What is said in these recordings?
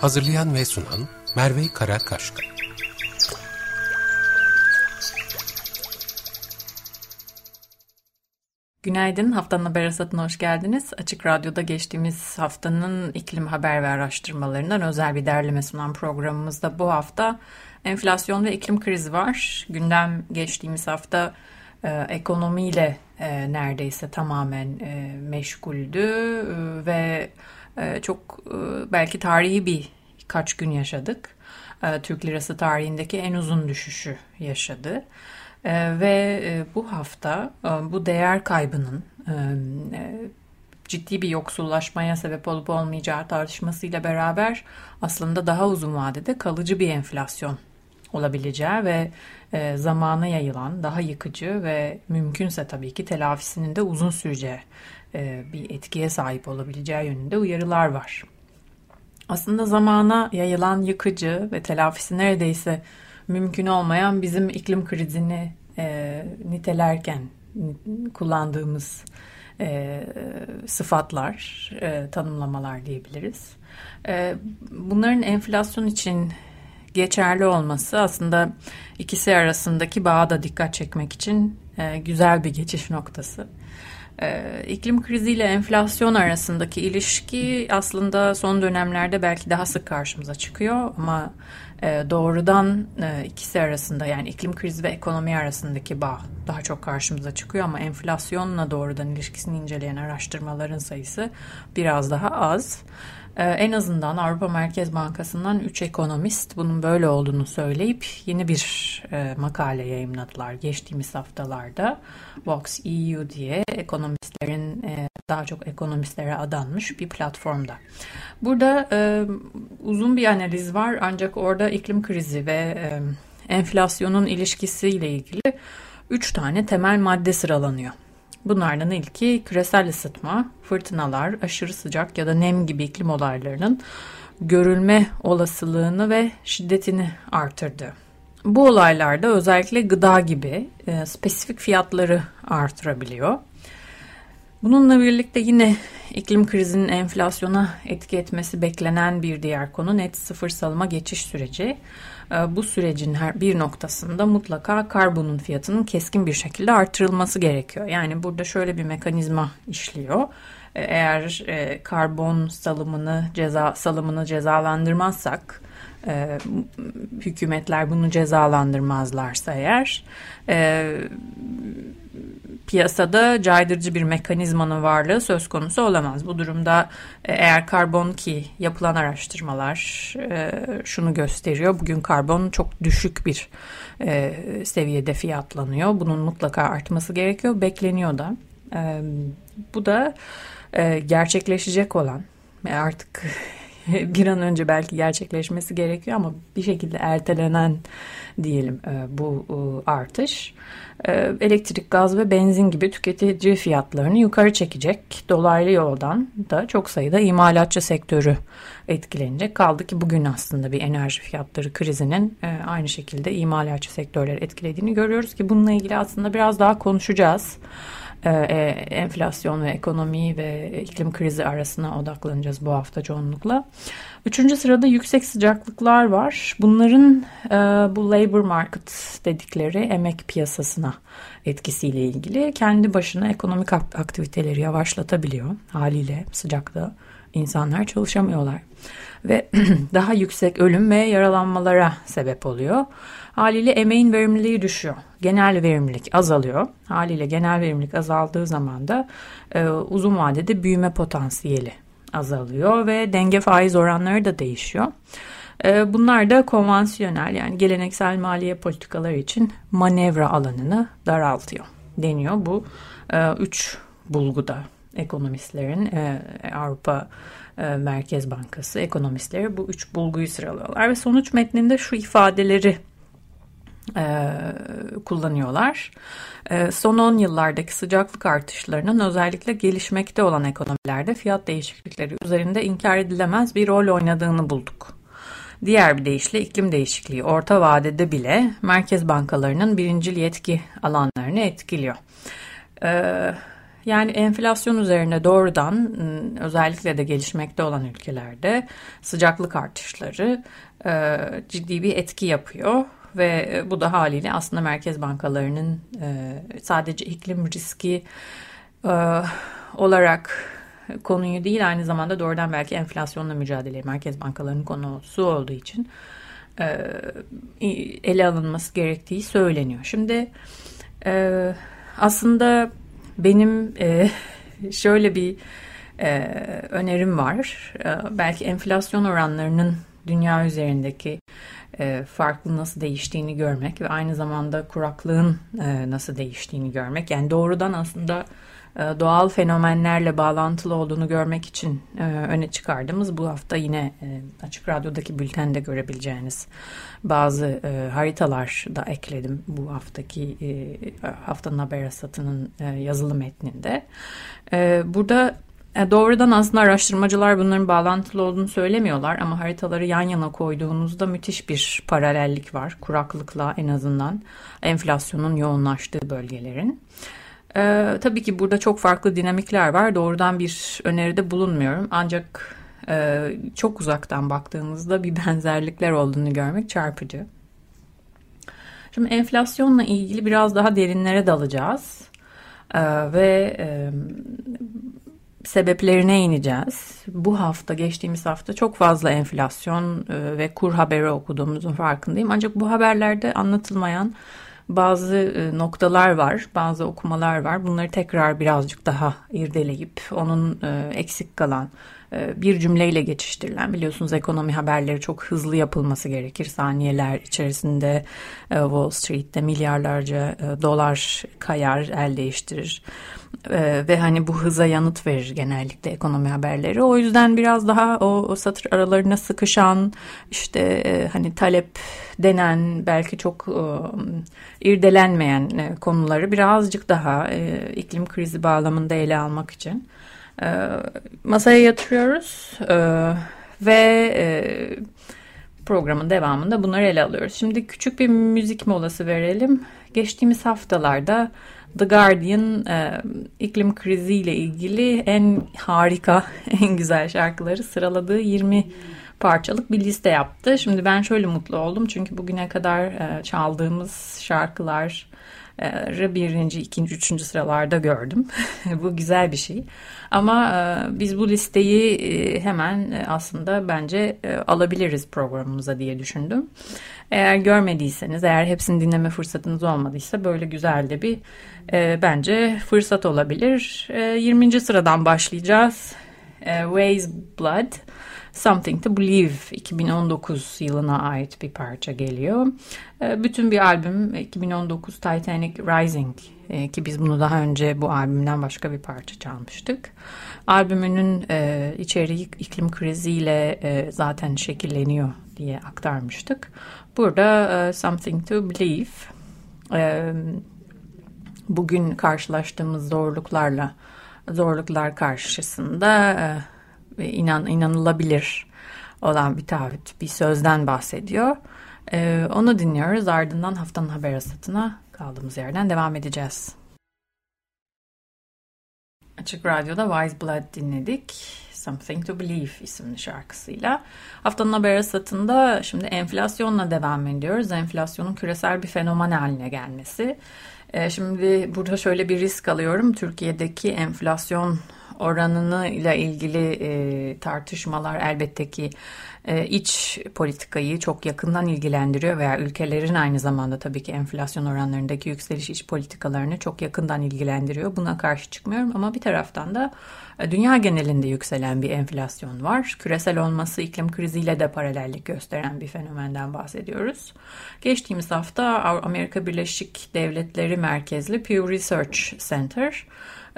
Hazırlayan ve sunan Merve Karakaşka. Günaydın, haftanın haber hasatına hoş geldiniz. Açık Radyo'da geçtiğimiz haftanın iklim haber ve araştırmalarından özel bir derleme sunan programımızda bu hafta enflasyon ve iklim krizi var. Gündem geçtiğimiz hafta e, ekonomiyle e, neredeyse tamamen e, meşguldü e, ve çok e, belki tarihi bir kaç gün yaşadık. E, Türk lirası tarihindeki en uzun düşüşü yaşadı. E, ve e, bu hafta e, bu değer kaybının ciddi bir yoksullaşmaya sebep olup olmayacağı tartışmasıyla beraber aslında daha uzun vadede kalıcı bir enflasyon olabileceği ve e, zamana yayılan daha yıkıcı ve mümkünse tabii ki telafisinin de uzun süreceği e, bir etkiye sahip olabileceği yönünde uyarılar var. Aslında zamana yayılan yıkıcı ve telafisi neredeyse mümkün olmayan bizim iklim krizini e, nitelerken kullandığımız e, sıfatlar, e, tanımlamalar diyebiliriz. E, bunların enflasyon için geçerli olması aslında ikisi arasındaki bağa da dikkat çekmek için e, güzel bir geçiş noktası. E, iklim kriziyle enflasyon arasındaki ilişki aslında son dönemlerde belki daha sık karşımıza çıkıyor ama e, doğrudan e, ikisi arasında yani iklim krizi ve ekonomi arasındaki bağ daha çok karşımıza çıkıyor ama enflasyonla doğrudan ilişkisini inceleyen araştırmaların sayısı biraz daha az. Ee, en azından Avrupa Merkez Bankası'ndan 3 ekonomist bunun böyle olduğunu söyleyip yeni bir e, makale yayımladılar geçtiğimiz haftalarda. Vox EU diye ekonomistlerin e, daha çok ekonomistlere adanmış bir platformda. Burada e, uzun bir analiz var ancak orada iklim krizi ve enflasyonun ilişkisiyle ilgili 3 tane temel madde sıralanıyor. Bunlardan ilki küresel ısıtma, fırtınalar, aşırı sıcak ya da nem gibi iklim olaylarının görülme olasılığını ve şiddetini artırdı. Bu olaylarda özellikle gıda gibi e, spesifik fiyatları artırabiliyor. Bununla birlikte yine iklim krizinin enflasyona etki etmesi beklenen bir diğer konu net sıfır salıma geçiş süreci. Ee, bu sürecin her bir noktasında mutlaka karbonun fiyatının keskin bir şekilde artırılması gerekiyor. Yani burada şöyle bir mekanizma işliyor. Ee, eğer e, karbon salımını ceza salımını cezalandırmazsak e, hükümetler bunu cezalandırmazlarsa eğer e, piyasada caydırıcı bir mekanizmanın varlığı söz konusu olamaz. Bu durumda e, eğer karbon ki yapılan araştırmalar e, şunu gösteriyor. Bugün karbon çok düşük bir e, seviyede fiyatlanıyor. Bunun mutlaka artması gerekiyor. Bekleniyor da. Bu da gerçekleşecek olan artık bir an önce belki gerçekleşmesi gerekiyor ama bir şekilde ertelenen diyelim bu artış. E, elektrik, gaz ve benzin gibi tüketici fiyatlarını yukarı çekecek. Dolaylı yoldan da çok sayıda imalatçı sektörü etkilenecek. Kaldı ki bugün aslında bir enerji fiyatları krizinin e, aynı şekilde imalatçı sektörleri etkilediğini görüyoruz ki bununla ilgili aslında biraz daha konuşacağız. E, enflasyon ve ekonomi ve iklim krizi arasına odaklanacağız bu hafta çoğunlukla. Üçüncü sırada yüksek sıcaklıklar var. Bunların e, bu labor market dedikleri emek piyasasına etkisiyle ilgili kendi başına ekonomik aktiviteleri yavaşlatabiliyor. Haliyle sıcakta insanlar çalışamıyorlar ve daha yüksek ölüm ve yaralanmalara sebep oluyor. Haliyle emeğin verimliliği düşüyor. Genel verimlilik azalıyor. Haliyle genel verimlilik azaldığı zaman da e, uzun vadede büyüme potansiyeli azalıyor ve denge faiz oranları da değişiyor. E, bunlar da konvansiyonel yani geleneksel maliye politikaları için manevra alanını daraltıyor deniyor bu e, üç bulguda ekonomistlerin e, Avrupa e, Merkez Bankası ekonomistleri bu üç bulguyu sıralıyorlar ve sonuç metninde şu ifadeleri e, kullanıyorlar. E, son 10 yıllardaki sıcaklık artışlarının özellikle gelişmekte olan ekonomilerde fiyat değişiklikleri üzerinde inkar edilemez bir rol oynadığını bulduk. Diğer bir deyişle iklim değişikliği orta vadede bile merkez bankalarının birincil yetki alanlarını etkiliyor. Ee, yani enflasyon üzerine doğrudan ıı, özellikle de gelişmekte olan ülkelerde sıcaklık artışları e, ciddi bir etki yapıyor ve e, bu da haliyle aslında merkez bankalarının e, sadece iklim riski olarak konuyu değil aynı zamanda doğrudan belki enflasyonla mücadele merkez bankalarının konusu olduğu için ele alınması gerektiği söyleniyor. Şimdi aslında benim e, şöyle bir e, önerim var. E, belki enflasyon oranlarının dünya üzerindeki e, farklı nasıl değiştiğini görmek ve aynı zamanda kuraklığın e, nasıl değiştiğini görmek. Yani doğrudan aslında e, doğal fenomenlerle bağlantılı olduğunu görmek için e, öne çıkardığımız bu hafta yine e, Açık Radyo'daki bültende görebileceğiniz bazı haritalar da ekledim bu haftaki haftanın haber hasatının yazılı metninde. Burada Doğrudan aslında araştırmacılar bunların bağlantılı olduğunu söylemiyorlar ama haritaları yan yana koyduğunuzda müthiş bir paralellik var. Kuraklıkla en azından enflasyonun yoğunlaştığı bölgelerin. Ee, tabii ki burada çok farklı dinamikler var. Doğrudan bir öneride bulunmuyorum. Ancak e, çok uzaktan baktığımızda bir benzerlikler olduğunu görmek çarpıcı. Şimdi enflasyonla ilgili biraz daha derinlere dalacağız. Ee, ve e, sebeplerine ineceğiz. Bu hafta, geçtiğimiz hafta çok fazla enflasyon e, ve kur haberi okuduğumuzun farkındayım. Ancak bu haberlerde anlatılmayan bazı e, noktalar var, bazı okumalar var. Bunları tekrar birazcık daha irdeleyip onun e, eksik kalan bir cümleyle geçiştirilen biliyorsunuz ekonomi haberleri çok hızlı yapılması gerekir. Saniyeler içerisinde Wall Street'te milyarlarca dolar kayar, el değiştirir. Ve hani bu hıza yanıt verir genellikle ekonomi haberleri. O yüzden biraz daha o, o satır aralarına sıkışan işte hani talep denen belki çok irdelenmeyen konuları birazcık daha iklim krizi bağlamında ele almak için e, masaya yatırıyoruz e, ve e, programın devamında bunları ele alıyoruz. Şimdi küçük bir müzik molası verelim. Geçtiğimiz haftalarda The Guardian e, iklim kriziyle ilgili en harika, en güzel şarkıları sıraladığı 20 parçalık bir liste yaptı. Şimdi ben şöyle mutlu oldum çünkü bugüne kadar e, çaldığımız şarkılar birinci, ikinci, üçüncü sıralarda gördüm. bu güzel bir şey. Ama biz bu listeyi hemen aslında bence alabiliriz programımıza diye düşündüm. Eğer görmediyseniz, eğer hepsini dinleme fırsatınız olmadıysa böyle güzel de bir bence fırsat olabilir. 20. sıradan başlayacağız. Ways Blood. Something to Believe 2019 yılına ait bir parça geliyor. Ee, bütün bir albüm 2019 Titanic Rising ee, ki biz bunu daha önce bu albümden başka bir parça çalmıştık. Albümünün e, içeriği iklim kriziyle e, zaten şekilleniyor diye aktarmıştık. Burada e, Something to Believe bugün karşılaştığımız zorluklarla zorluklar karşısında inan inanılabilir olan bir taahhüt, bir sözden bahsediyor. Ee, onu dinliyoruz. Ardından haftanın haber asatına kaldığımız yerden devam edeceğiz. Açık Radyo'da Wise Blood dinledik. Something to Believe isimli şarkısıyla. Haftanın haber asatında şimdi enflasyonla devam ediyoruz. Enflasyonun küresel bir fenomen haline gelmesi. Ee, şimdi burada şöyle bir risk alıyorum. Türkiye'deki enflasyon oranını ile ilgili e, tartışmalar elbette ki e, iç politikayı çok yakından ilgilendiriyor veya ülkelerin aynı zamanda tabii ki enflasyon oranlarındaki yükseliş iç politikalarını çok yakından ilgilendiriyor. Buna karşı çıkmıyorum ama bir taraftan da e, dünya genelinde yükselen bir enflasyon var. Küresel olması iklim kriziyle de paralellik gösteren bir fenomenden bahsediyoruz. Geçtiğimiz hafta Amerika Birleşik Devletleri merkezli Pew Research Center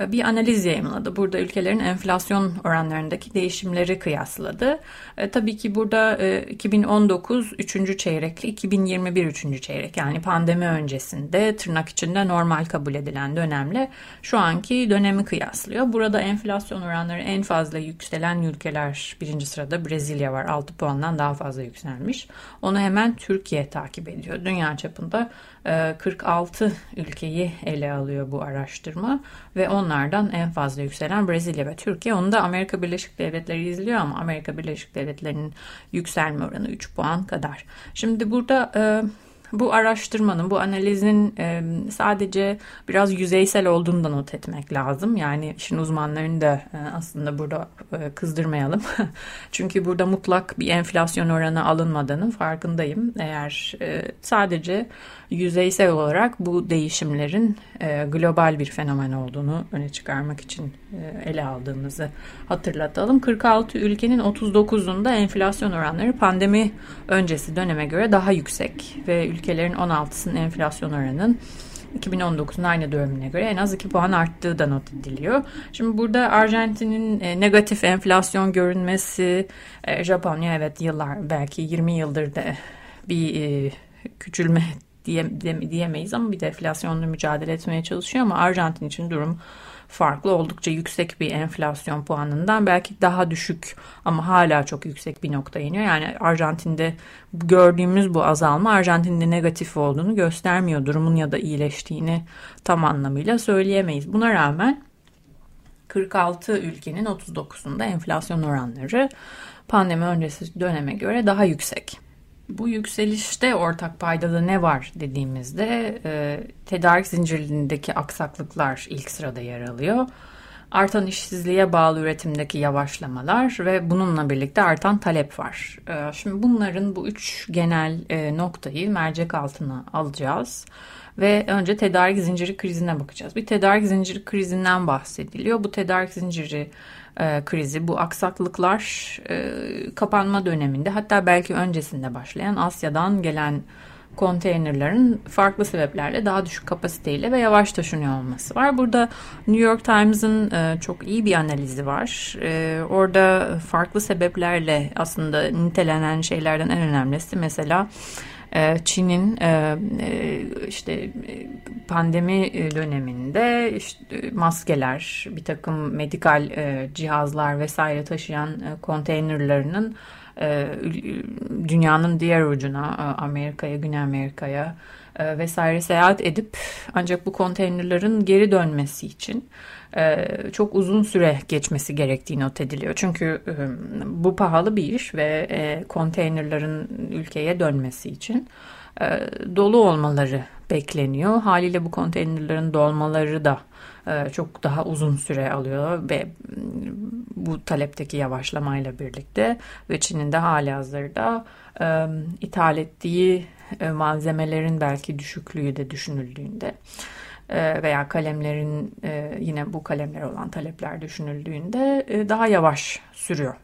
bir analiz yayınladı. Burada ülkelerin enflasyon oranlarındaki değişimleri kıyasladı. E, tabii ki burada e, 2019 3. çeyrekli 2021 3. çeyrek yani pandemi öncesinde tırnak içinde normal kabul edilen dönemle şu anki dönemi kıyaslıyor. Burada enflasyon oranları en fazla yükselen ülkeler birinci sırada Brezilya var 6 puandan daha fazla yükselmiş. Onu hemen Türkiye takip ediyor. Dünya çapında 46 e, ülkeyi ele alıyor bu araştırma ve onlardan en fazla yükselen Brezilya ve Türkiye. Onu da Amerika Birleşik Devletleri izliyor ama Amerika Birleşik Devletleri'nin yükselme oranı 3 puan kadar. Şimdi burada e, bu araştırmanın, bu analizin e, sadece biraz yüzeysel olduğunu da not etmek lazım. Yani işin uzmanlarını da e, aslında burada e, kızdırmayalım. Çünkü burada mutlak bir enflasyon oranı alınmadığının farkındayım. Eğer e, sadece yüzeysel olarak bu değişimlerin e, global bir fenomen olduğunu öne çıkarmak için e, ele aldığımızı hatırlatalım. 46 ülkenin 39'unda enflasyon oranları pandemi öncesi döneme göre daha yüksek ve ülkelerin 16'sının enflasyon oranının 2019'un aynı dönemine göre en az 2 puan arttığı da not ediliyor. Şimdi burada Arjantin'in e, negatif enflasyon görünmesi, e, Japonya evet yıllar belki 20 yıldır da bir e, küçülme diye, diye, diyemeyiz ama bir deflasyonla mücadele etmeye çalışıyor ama Arjantin için durum farklı. Oldukça yüksek bir enflasyon puanından belki daha düşük ama hala çok yüksek bir nokta iniyor. Yani Arjantin'de gördüğümüz bu azalma Arjantin'de negatif olduğunu göstermiyor. Durumun ya da iyileştiğini tam anlamıyla söyleyemeyiz. Buna rağmen 46 ülkenin 39'unda enflasyon oranları pandemi öncesi döneme göre daha yüksek. Bu yükselişte ortak paydada ne var dediğimizde e, tedarik zincirindeki aksaklıklar ilk sırada yer alıyor. Artan işsizliğe bağlı üretimdeki yavaşlamalar ve bununla birlikte artan talep var. E, şimdi bunların bu üç genel e, noktayı mercek altına alacağız ve önce tedarik zinciri krizine bakacağız. Bir tedarik zinciri krizinden bahsediliyor. Bu tedarik zinciri e, krizi, bu aksaklıklar e, kapanma döneminde hatta belki öncesinde başlayan Asya'dan gelen konteynerlerin farklı sebeplerle daha düşük kapasiteyle ve yavaş taşınıyor olması var. Burada New York Times'ın e, çok iyi bir analizi var. E, orada farklı sebeplerle aslında nitelenen şeylerden en önemlisi mesela Çin'in e, e, işte pandemi döneminde işte maskeler, bir takım medikal e, cihazlar vesaire taşıyan konteynerlarının dünyanın diğer ucuna Amerika'ya, Güney Amerika'ya vesaire seyahat edip ancak bu konteynerların geri dönmesi için e, çok uzun süre geçmesi gerektiği not ediliyor. Çünkü e, bu pahalı bir iş ve e, konteynerların ülkeye dönmesi için dolu olmaları bekleniyor. Haliyle bu konteynerların dolmaları da çok daha uzun süre alıyor ve bu talepteki yavaşlamayla birlikte ve Çin'in de hali hazırda ithal ettiği malzemelerin belki düşüklüğü de düşünüldüğünde e, veya kalemlerin e, yine bu kalemler olan talepler düşünüldüğünde e, daha yavaş sürüyor.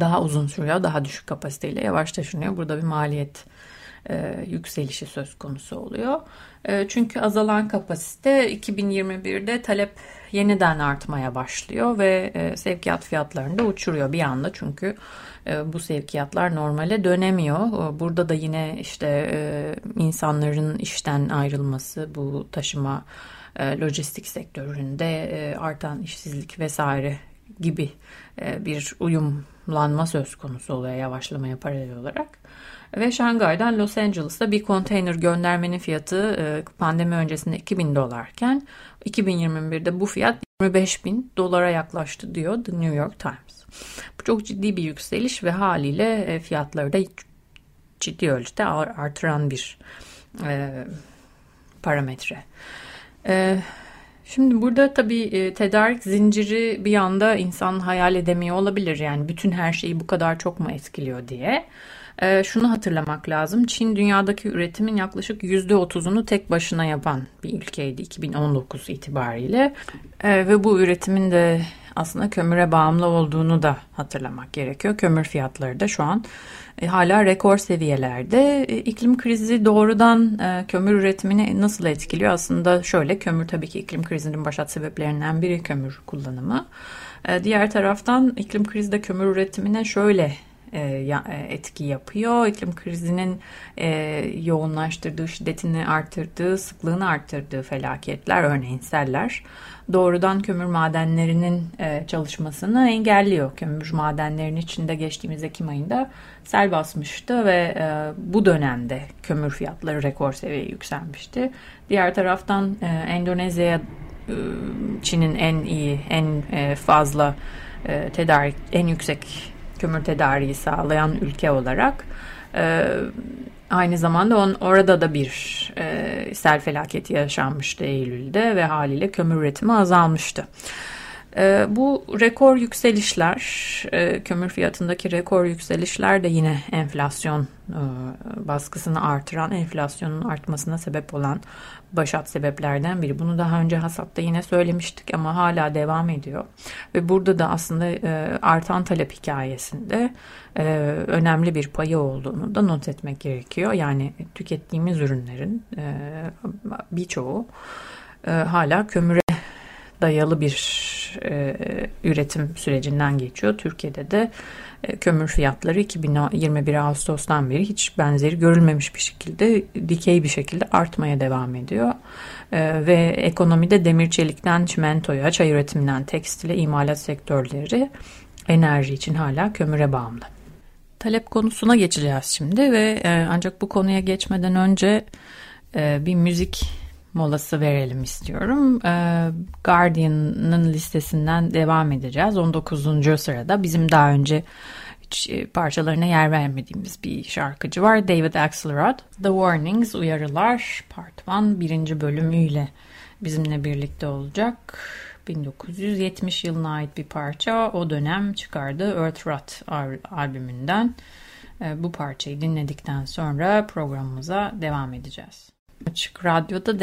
Daha uzun sürüyor, daha düşük kapasiteyle yavaş taşınıyor. Burada bir maliyet yükselişi söz konusu oluyor. çünkü azalan kapasite 2021'de talep yeniden artmaya başlıyor ve sevkiyat fiyatlarını da uçuruyor bir anda çünkü e, bu sevkiyatlar normale dönemiyor. E, burada da yine işte e, insanların işten ayrılması, bu taşıma lojistik sektöründe artan işsizlik vesaire gibi bir uyumlanma söz konusu oluyor yavaşlamaya paralel olarak. Ve Şangay'dan Los Angeles'a bir konteyner göndermenin fiyatı pandemi öncesinde 2000 dolarken 2021'de bu fiyat 25 bin dolara yaklaştı diyor The New York Times. Bu çok ciddi bir yükseliş ve haliyle e, fiyatları da ciddi ölçüde artıran bir e, parametre. E, şimdi burada tabii e, tedarik zinciri bir anda insan hayal edemiyor olabilir. Yani bütün her şeyi bu kadar çok mu etkiliyor diye. E, şunu hatırlamak lazım. Çin dünyadaki üretimin yaklaşık %30'unu tek başına yapan bir ülkeydi 2019 itibariyle. E, ve bu üretimin de aslında kömüre bağımlı olduğunu da hatırlamak gerekiyor. Kömür fiyatları da şu an e, hala rekor seviyelerde. E, iklim krizi doğrudan e, kömür üretimini nasıl etkiliyor? Aslında şöyle kömür tabii ki iklim krizinin başat sebeplerinden biri kömür kullanımı. E, diğer taraftan iklim krizi de kömür üretimine şöyle etki yapıyor. İklim krizinin e, yoğunlaştırdığı, şiddetini arttırdığı, sıklığını arttırdığı felaketler, örneğin seller doğrudan kömür madenlerinin çalışmasını engelliyor. Kömür madenlerinin içinde geçtiğimiz Ekim ayında sel basmıştı ve bu dönemde kömür fiyatları rekor seviyeye yükselmişti. Diğer taraftan Endonezya Çin'in en iyi, en fazla tedarik, en yüksek kömür tedariği sağlayan ülke olarak e, aynı zamanda on, orada da bir e, sel felaketi yaşanmıştı Eylül'de ve haliyle kömür üretimi azalmıştı. E, bu rekor yükselişler, e, kömür fiyatındaki rekor yükselişler de yine enflasyon e, baskısını artıran, enflasyonun artmasına sebep olan başat sebeplerden biri. Bunu daha önce hasatta yine söylemiştik ama hala devam ediyor. Ve burada da aslında e, artan talep hikayesinde önemli bir payı olduğunu da not etmek gerekiyor. Yani tükettiğimiz ürünlerin birçoğu hala kömüre dayalı bir e, üretim sürecinden geçiyor. Türkiye'de de e, kömür fiyatları 2021 Ağustos'tan beri hiç benzeri görülmemiş bir şekilde dikey bir şekilde artmaya devam ediyor. E, ve ekonomide demir çelikten çimentoya, çay üretiminden tekstile, imalat sektörleri enerji için hala kömüre bağımlı. Talep konusuna geçeceğiz şimdi ve e, ancak bu konuya geçmeden önce e, bir müzik molası verelim istiyorum. Ee, Guardian'ın listesinden devam edeceğiz. 19. sırada bizim daha önce hiç e, parçalarına yer vermediğimiz bir şarkıcı var. David Axelrod. The Warnings, Uyarılar Part 1 birinci bölümüyle bizimle birlikte olacak. 1970 yılına ait bir parça. O dönem çıkardığı Earth Rot albümünden. Ee, bu parçayı dinledikten sonra programımıza devam edeceğiz. Açık Radyo'da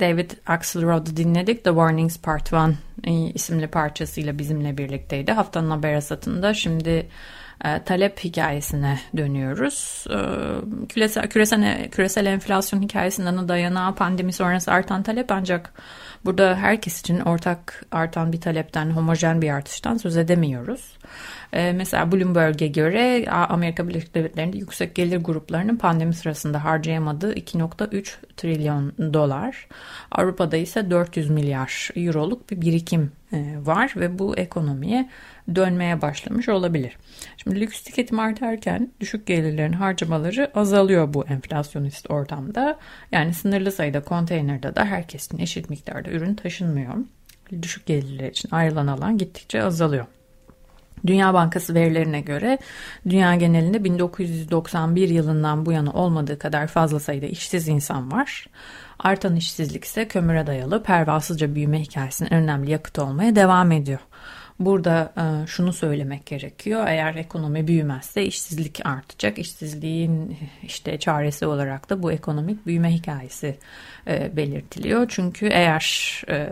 David Axelrod'u dinledik. The Warnings Part 1 isimli parçasıyla bizimle birlikteydi. Haftanın haber asatında şimdi e, talep hikayesine dönüyoruz. E, küresel, küresel, küresel enflasyon hikayesinden dayanağı pandemi sonrası artan talep ancak burada herkes için ortak artan bir talepten, homojen bir artıştan söz edemiyoruz. E, mesela Bloomberg'e göre Amerika Birleşik Devletleri'nde yüksek gelir gruplarının pandemi sırasında harcayamadığı 2.3 trilyon dolar. Avrupa'da ise 400 milyar euroluk bir birikim e, var ve bu ekonomiye dönmeye başlamış olabilir. Şimdi lüks tüketim artarken düşük gelirlerin harcamaları azalıyor bu enflasyonist ortamda. Yani sınırlı sayıda konteynerde de herkesin eşit miktarda ürün taşınmıyor. Düşük gelirler için ayrılan alan gittikçe azalıyor. Dünya Bankası verilerine göre dünya genelinde 1991 yılından bu yana olmadığı kadar fazla sayıda işsiz insan var. Artan işsizlik ise kömüre dayalı pervasızca büyüme hikayesinin önemli yakıtı olmaya devam ediyor. Burada e, şunu söylemek gerekiyor. Eğer ekonomi büyümezse işsizlik artacak. İşsizliğin işte çaresi olarak da bu ekonomik büyüme hikayesi e, belirtiliyor. Çünkü eğer e,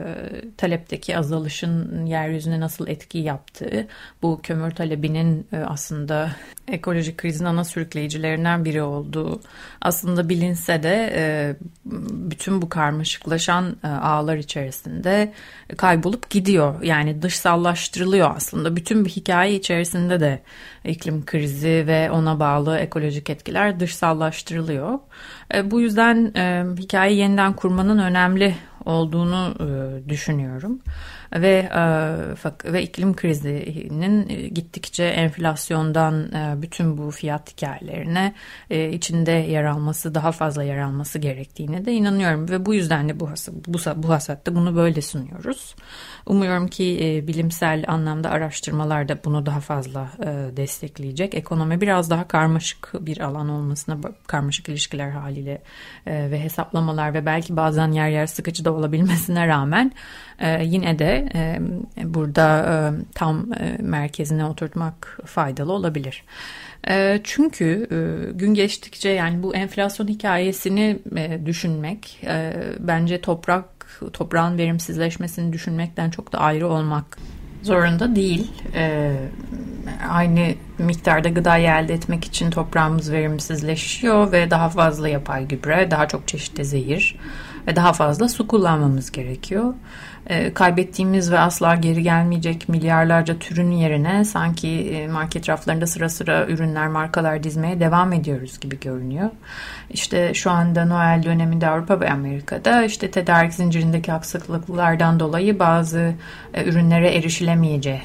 talepteki azalışın yeryüzüne nasıl etki yaptığı, bu kömür talebinin aslında ekolojik krizin ana sürükleyicilerinden biri olduğu aslında bilinse de bütün bu karmaşıklaşan ağlar içerisinde kaybolup gidiyor. Yani dışsallaştırılıyor aslında. Bütün bir hikaye içerisinde de iklim krizi ve ona bağlı ekolojik etkiler dışsallaştırılıyor. E, bu yüzden e, hikayeyi yeniden kurmanın önemli olduğunu e, düşünüyorum ve e, ve iklim krizinin e, gittikçe enflasyondan e, bütün bu fiyat hikayelerine içinde yer alması daha fazla yer alması gerektiğine de inanıyorum ve bu yüzden de bu bu, hasatta bunu böyle sunuyoruz. Umuyorum ki bilimsel anlamda araştırmalar da bunu daha fazla destekleyecek. Ekonomi biraz daha karmaşık bir alan olmasına, karmaşık ilişkiler haliyle ve hesaplamalar ve belki bazen yer yer sıkıcı da olabilmesine rağmen yine de e, burada e, tam e, merkezine oturtmak faydalı olabilir. E, çünkü e, gün geçtikçe yani bu enflasyon hikayesini e, düşünmek e, bence toprak toprağın verimsizleşmesini düşünmekten çok da ayrı olmak zorunda değil. Ee, aynı miktarda gıda elde etmek için toprağımız verimsizleşiyor ve daha fazla yapay gübre, daha çok çeşitli zehir ve daha fazla su kullanmamız gerekiyor. E, kaybettiğimiz ve asla geri gelmeyecek milyarlarca türün yerine sanki e, market raflarında sıra sıra ürünler, markalar dizmeye devam ediyoruz gibi görünüyor. İşte şu anda Noel döneminde Avrupa ve Amerika'da işte tedarik zincirindeki aksaklıklardan dolayı bazı e, ürünlere erişilemeyeceği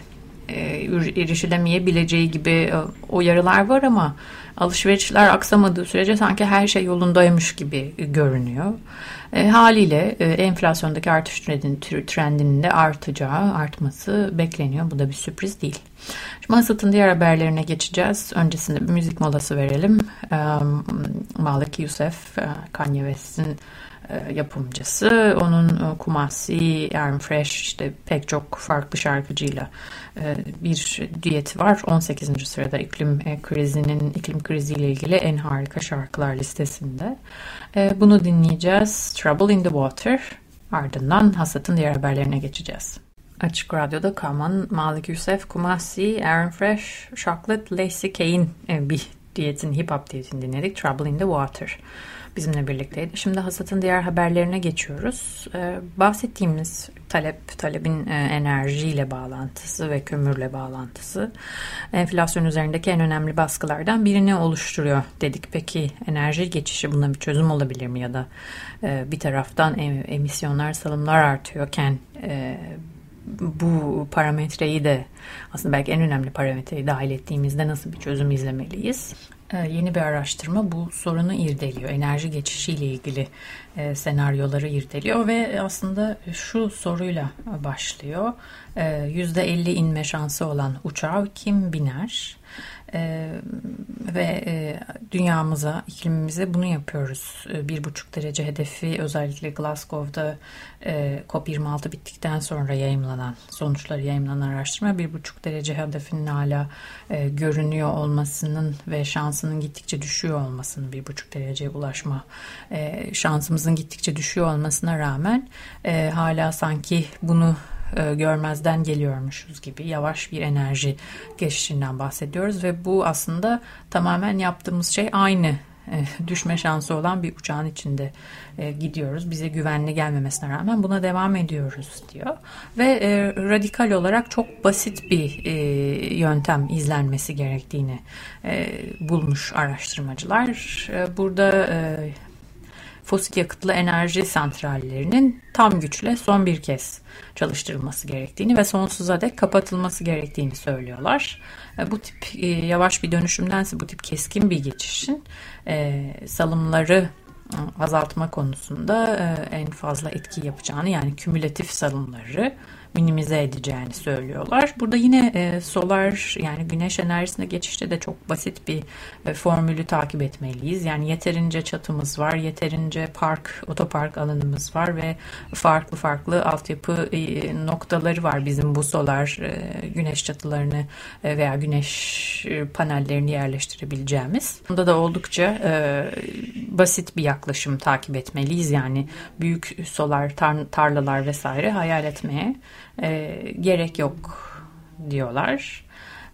erişilemeyebileceği gibi uyarılar var ama alışverişler aksamadığı sürece sanki her şey yolundaymış gibi görünüyor. E, haliyle e, enflasyondaki artış trendinin de artacağı, artması bekleniyor. Bu da bir sürpriz değil. Şimdi Hasat'ın diğer haberlerine geçeceğiz. Öncesinde bir müzik molası verelim. E, Malik Yusuf, Kanye West'in yapımcısı. Onun e, Kumasi, Aaron Fresh işte pek çok farklı şarkıcıyla e, bir düeti var. 18. sırada iklim krizinin iklim kriziyle ilgili en harika şarkılar listesinde. Bunu dinleyeceğiz. Trouble in the Water. Ardından Hasat'ın diğer haberlerine geçeceğiz. Açık Radyo'da Kaman, Malik Yusuf, Kumasi, Aaron Fresh, Chocolate, Lacey Kane bir diyetin, hip hop diyetini dinledik. Trouble in the Water bizimle birlikteydi. Şimdi hasatın diğer haberlerine geçiyoruz. Ee, bahsettiğimiz talep, talebin e, enerjiyle bağlantısı ve kömürle bağlantısı enflasyon üzerindeki en önemli baskılardan birini oluşturuyor dedik. Peki enerji geçişi buna bir çözüm olabilir mi ya da e, bir taraftan emisyonlar, salımlar artıyorken e, bu parametreyi de aslında belki en önemli parametreyi dahil ettiğimizde nasıl bir çözüm izlemeliyiz? Ee, yeni bir araştırma bu sorunu irdeliyor. Enerji geçişiyle ilgili e, senaryoları irdeliyor ve aslında şu soruyla başlıyor. E, %50 inme şansı olan uçağa kim biner? E, ve e, dünyamıza, iklimimize bunu yapıyoruz. Bir buçuk derece hedefi özellikle Glasgow'da e, COP26 bittikten sonra yayımlanan, sonuçları yayımlanan araştırma bir buçuk derece hedefinin hala e, görünüyor olmasının ve şansının gittikçe düşüyor olmasının bir buçuk dereceye ulaşma e, şansımızın gittikçe düşüyor olmasına rağmen e, hala sanki bunu e, görmezden geliyormuşuz gibi yavaş bir enerji geçişinden bahsediyoruz ve bu aslında tamamen yaptığımız şey aynı e, düşme şansı olan bir uçağın içinde e, gidiyoruz. Bize güvenli gelmemesine rağmen buna devam ediyoruz diyor. Ve e, radikal olarak çok basit bir e, yöntem izlenmesi gerektiğini e, bulmuş araştırmacılar. E, burada fosil yakıtlı enerji santrallerinin tam güçle son bir kez çalıştırılması gerektiğini ve sonsuza dek kapatılması gerektiğini söylüyorlar. E, bu tip e, yavaş bir dönüşümdense bu tip keskin bir geçişin e, salımları azaltma konusunda en fazla etki yapacağını yani kümülatif salımları minimize edeceğini söylüyorlar. Burada yine e, solar yani güneş enerjisine geçişte de çok basit bir e, formülü takip etmeliyiz. Yani yeterince çatımız var, yeterince park, otopark alanımız var ve farklı farklı altyapı e, noktaları var bizim bu solar e, güneş çatılarını e, veya güneş e, panellerini yerleştirebileceğimiz. Bunda da oldukça e, basit bir yaklaşım takip etmeliyiz. Yani büyük solar tar tarlalar vesaire hayal etmeye e, gerek yok diyorlar.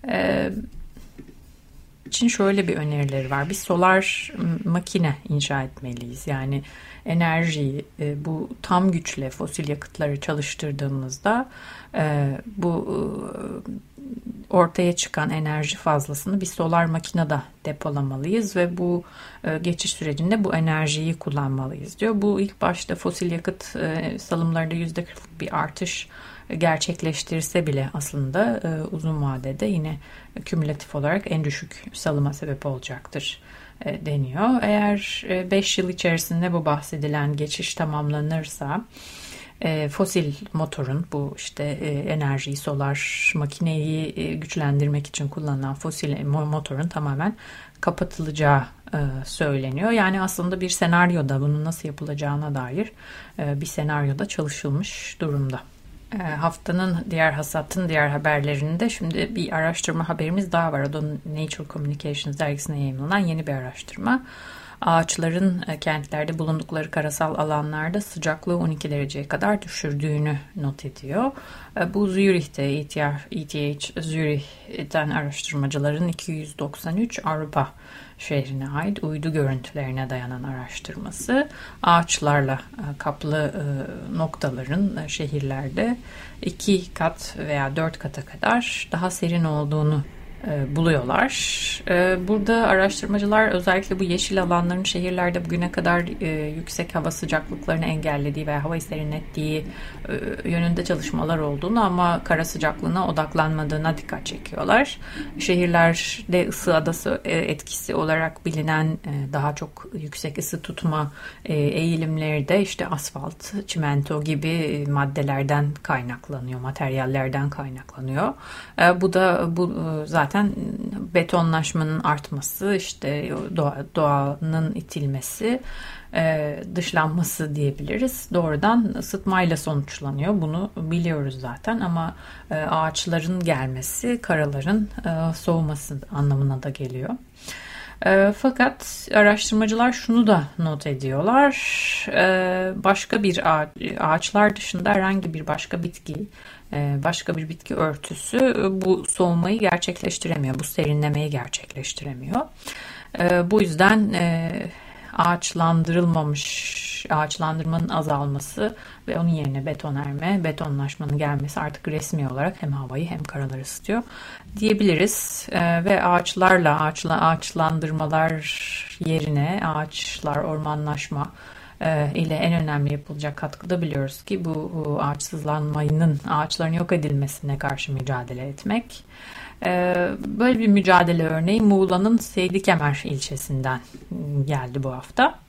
E, için şöyle bir önerileri var. Bir solar makine inşa etmeliyiz. Yani enerjiyi e, bu tam güçle fosil yakıtları çalıştırdığımızda e, bu e, ortaya çıkan enerji fazlasını bir solar makinede depolamalıyız ve bu e, geçiş sürecinde bu enerjiyi kullanmalıyız diyor. Bu ilk başta fosil yakıt e, salımlarında %40 bir artış gerçekleştirse bile aslında e, uzun vadede yine kümülatif olarak en düşük salıma sebep olacaktır e, deniyor. Eğer 5 e, yıl içerisinde bu bahsedilen geçiş tamamlanırsa fosil motorun bu işte e, enerjiyi solar makineyi güçlendirmek için kullanılan fosil motorun tamamen kapatılacağı söyleniyor. Yani aslında bir senaryoda bunun nasıl yapılacağına dair bir senaryoda çalışılmış durumda. Ee, haftanın diğer hasatın diğer haberlerinde şimdi bir araştırma haberimiz daha var. O Nature Communications dergisine yayınlanan yeni bir araştırma. ağaçların e, kentlerde bulundukları karasal alanlarda sıcaklığı 12 dereceye kadar düşürdüğünü not ediyor. E, bu Zürih'te ETH Zürih'ten araştırmacıların 293 Avrupa şehrine ait uydu görüntülerine dayanan araştırması ağaçlarla e, kaplı noktaların şehirlerde iki kat veya dört kata kadar daha serin olduğunu e, buluyorlar. E, burada araştırmacılar özellikle bu yeşil alanların şehirlerde bugüne kadar e, yüksek hava sıcaklıklarını engellediği veya havayı serinlettiği yönünde çalışmalar olduğunu ama kara sıcaklığına odaklanmadığına dikkat çekiyorlar. Şehirlerde ısı adası etkisi olarak bilinen daha çok yüksek ısı tutma eğilimleri de işte asfalt, çimento gibi maddelerden kaynaklanıyor, materyallerden kaynaklanıyor. Bu da bu zaten zaten betonlaşmanın artması, işte doğa, doğanın itilmesi, e, dışlanması diyebiliriz. Doğrudan ısıtmayla sonuçlanıyor. Bunu biliyoruz zaten ama e, ağaçların gelmesi, karaların e, soğuması anlamına da geliyor. fakat araştırmacılar şunu da not ediyorlar. başka bir ağaç, ağaçlar dışında herhangi bir başka bitki başka bir bitki örtüsü e, bu soğumayı gerçekleştiremiyor. Bu serinlemeyi gerçekleştiremiyor. E, bu yüzden ağaçlandırılmamış ağaçlandırmanın azalması ve onun yerine betonerme, betonlaşmanın gelmesi artık resmi olarak hem havayı hem karaları ısıtıyor diyebiliriz. ve ağaçlarla ağaçla, ağaçlandırmalar yerine ağaçlar, ormanlaşma, e, ile en önemli yapılacak katkıda biliyoruz ki bu ağaçsızlanmanın ağaçların yok edilmesine karşı mücadele etmek. E, böyle bir mücadele örneği Muğla'nın Seydi Kemer ilçesinden geldi bu hafta.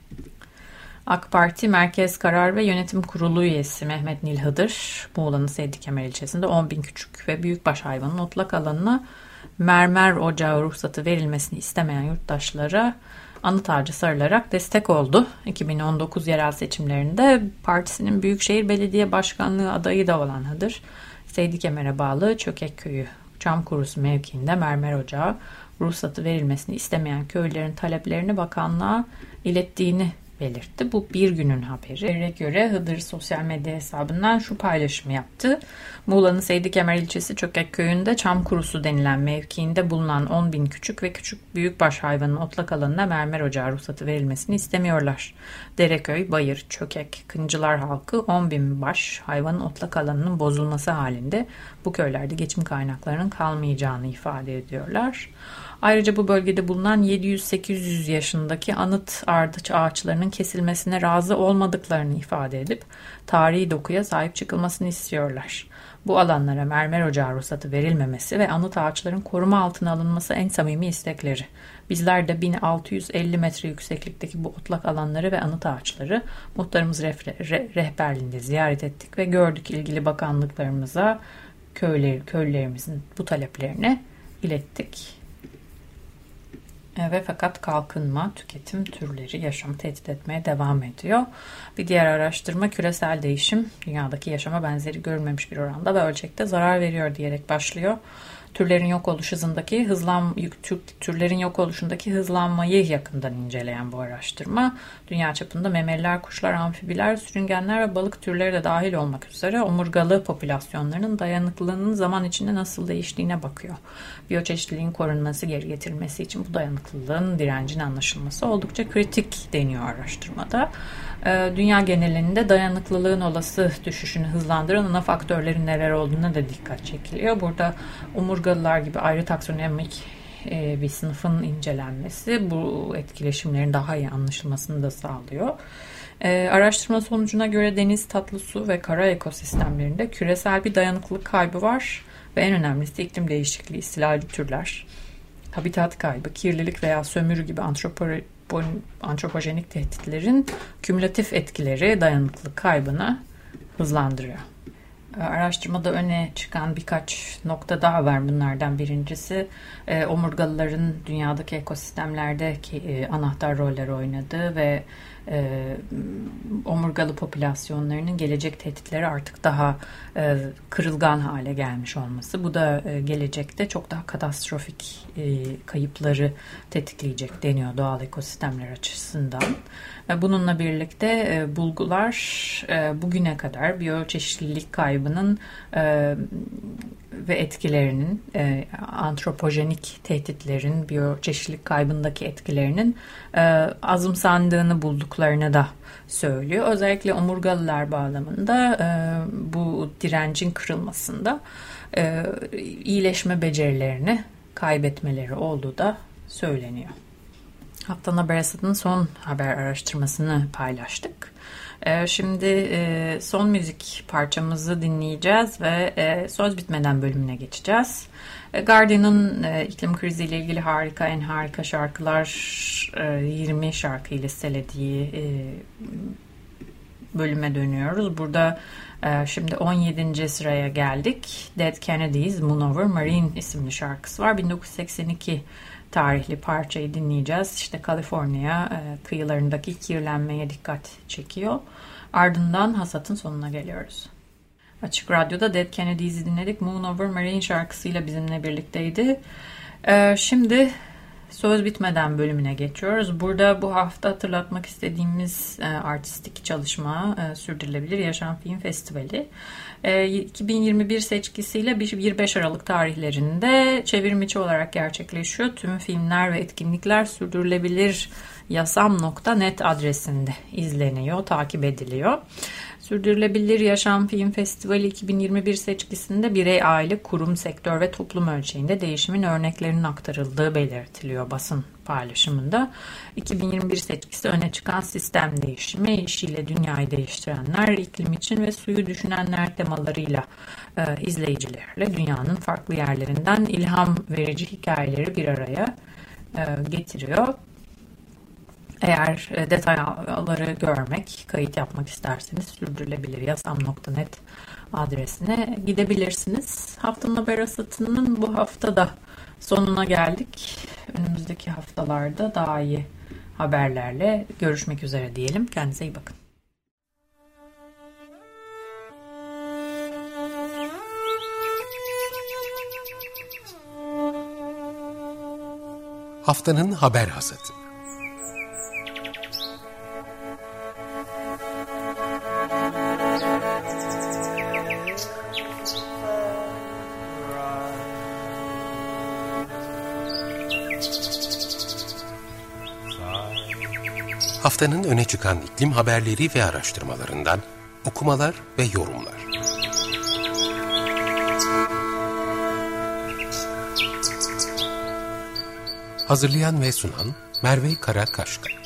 AK Parti Merkez Karar ve Yönetim Kurulu üyesi Mehmet Nil Hıdır, Muğla'nın Seydi Kemer ilçesinde 10 bin küçük ve büyükbaş hayvanın otlak alanına mermer ocağı ruhsatı verilmesini istemeyen yurttaşlara anıt ağacı sarılarak destek oldu. 2019 yerel seçimlerinde partisinin Büyükşehir Belediye Başkanlığı adayı da olan Hıdır, Seydi Kemer'e bağlı Çökek Köyü Çamkurusu mevkiinde mermer ocağı ruhsatı verilmesini istemeyen köylerin taleplerini bakanlığa ilettiğini belirtti. Bu bir günün haberi. göre Hıdır sosyal medya hesabından şu paylaşımı yaptı. Muğla'nın Seydi Kemer ilçesi Çökek köyünde çam kurusu denilen mevkiinde bulunan 10 bin küçük ve küçük büyükbaş hayvanın otlak alanına mermer ocağı ruhsatı verilmesini istemiyorlar. Dereköy, Bayır, Çökek, Kıncılar halkı 10 bin baş hayvanın otlak alanının bozulması halinde bu köylerde geçim kaynaklarının kalmayacağını ifade ediyorlar. Ayrıca bu bölgede bulunan 700-800 yaşındaki anıt ardıç ağaçlarının kesilmesine razı olmadıklarını ifade edip tarihi dokuya sahip çıkılmasını istiyorlar. Bu alanlara mermer ocağı ruhsatı verilmemesi ve anıt ağaçların koruma altına alınması en samimi istekleri. Bizler de 1650 metre yükseklikteki bu otlak alanları ve anıt ağaçları muhtarımız re- rehberliğinde ziyaret ettik ve gördük ilgili bakanlıklarımıza köyleri, köylerimizin bu taleplerini ilettik. E, ve fakat kalkınma, tüketim türleri yaşamı tehdit etmeye devam ediyor. Bir diğer araştırma küresel değişim dünyadaki yaşama benzeri görülmemiş bir oranda ve ölçekte zarar veriyor diyerek başlıyor türlerin yok oluş hızındaki hızlan türlerin yok oluşundaki hızlanmayı yakından inceleyen bu araştırma dünya çapında memeliler, kuşlar, amfibiler, sürüngenler ve balık türleri de dahil olmak üzere omurgalı popülasyonlarının dayanıklılığının zaman içinde nasıl değiştiğine bakıyor. Biyoçeşitliliğin korunması, geri getirilmesi için bu dayanıklılığın direncin anlaşılması oldukça kritik deniyor araştırmada. Ee, dünya genelinde dayanıklılığın olası düşüşünü hızlandıran ana faktörlerin neler olduğuna da dikkat çekiliyor. Burada omurgalılar gibi ayrı taksonomik e, bir sınıfın incelenmesi bu etkileşimlerin daha iyi anlaşılmasını da sağlıyor. Ee, araştırma sonucuna göre deniz, tatlı su ve kara ekosistemlerinde küresel bir dayanıklılık kaybı var ve en önemlisi iklim değişikliği, istilacı türler, habitat kaybı, kirlilik veya sömürü gibi antropoloji antropojenik tehditlerin kümülatif etkileri dayanıklılık kaybını hızlandırıyor. Ee, araştırmada öne çıkan birkaç nokta daha var bunlardan birincisi. E, omurgalıların dünyadaki ekosistemlerde ki, e, anahtar roller oynadığı ve e, omurgalı popülasyonlarının gelecek tehditleri artık daha e, kırılgan hale gelmiş olması. Bu da e, gelecekte çok daha katastrofik e, kayıpları tetikleyecek deniyor doğal ekosistemler açısından. E, bununla birlikte e, bulgular e, bugüne kadar biyoçeşitlilik kaybının e, ve etkilerinin e, antropojenik tehditlerin biyoçeşitlilik kaybındaki etkilerinin e, azımsandığını bulduklarını da söylüyor. Özellikle omurgalılar bağlamında e, bu direncin kırılmasında e, iyileşme becerilerini kaybetmeleri olduğu da söyleniyor. Haftanın Haber Asatı'nın son haber araştırmasını paylaştık. Ee, şimdi e, son müzik parçamızı dinleyeceğiz ve e, söz bitmeden bölümüne geçeceğiz. E, Guardian'ın iklim kriziyle ilgili harika en harika şarkılar 20 şarkıyı listelediği bölüme dönüyoruz. Burada şimdi 17. sıraya geldik. Dead Kennedys Moon Over Marine isimli şarkısı var. 1982 tarihli parçayı dinleyeceğiz. İşte Kaliforniya e, kıyılarındaki kirlenmeye dikkat çekiyor. Ardından hasatın sonuna geliyoruz. Açık Radyo'da Dead Kennedys'i dinledik. Moon Over Marine şarkısıyla bizimle birlikteydi. Ee, şimdi söz bitmeden bölümüne geçiyoruz. Burada bu hafta hatırlatmak istediğimiz e, artistik çalışma e, Sürdürülebilir Yaşam Film Festivali. 2021 ee, seçkisiyle 25 Aralık tarihlerinde çevirmiçi olarak gerçekleşiyor. Tüm filmler ve etkinlikler sürdürülebilir yasam.net adresinde izleniyor, takip ediliyor. Sürdürülebilir Yaşam Film Festivali 2021 seçkisinde birey, aile, kurum, sektör ve toplum ölçeğinde değişimin örneklerinin aktarıldığı belirtiliyor basın paylaşımında. 2021 seçkisi öne çıkan sistem değişimi, işiyle dünyayı değiştirenler, iklim için ve suyu düşünenler temalarıyla e, izleyicilerle dünyanın farklı yerlerinden ilham verici hikayeleri bir araya e, getiriyor. Eğer e, detayları görmek, kayıt yapmak isterseniz sürdürülebilir yasam.net adresine gidebilirsiniz. Haftanın haber asatının bu haftada sonuna geldik. Önümüzdeki haftalarda daha iyi haberlerle görüşmek üzere diyelim. Kendinize iyi bakın. Haftanın haber hasatı. Haftanın öne çıkan iklim haberleri ve araştırmalarından okumalar ve yorumlar. Hazırlayan ve sunan Merve Karakaşka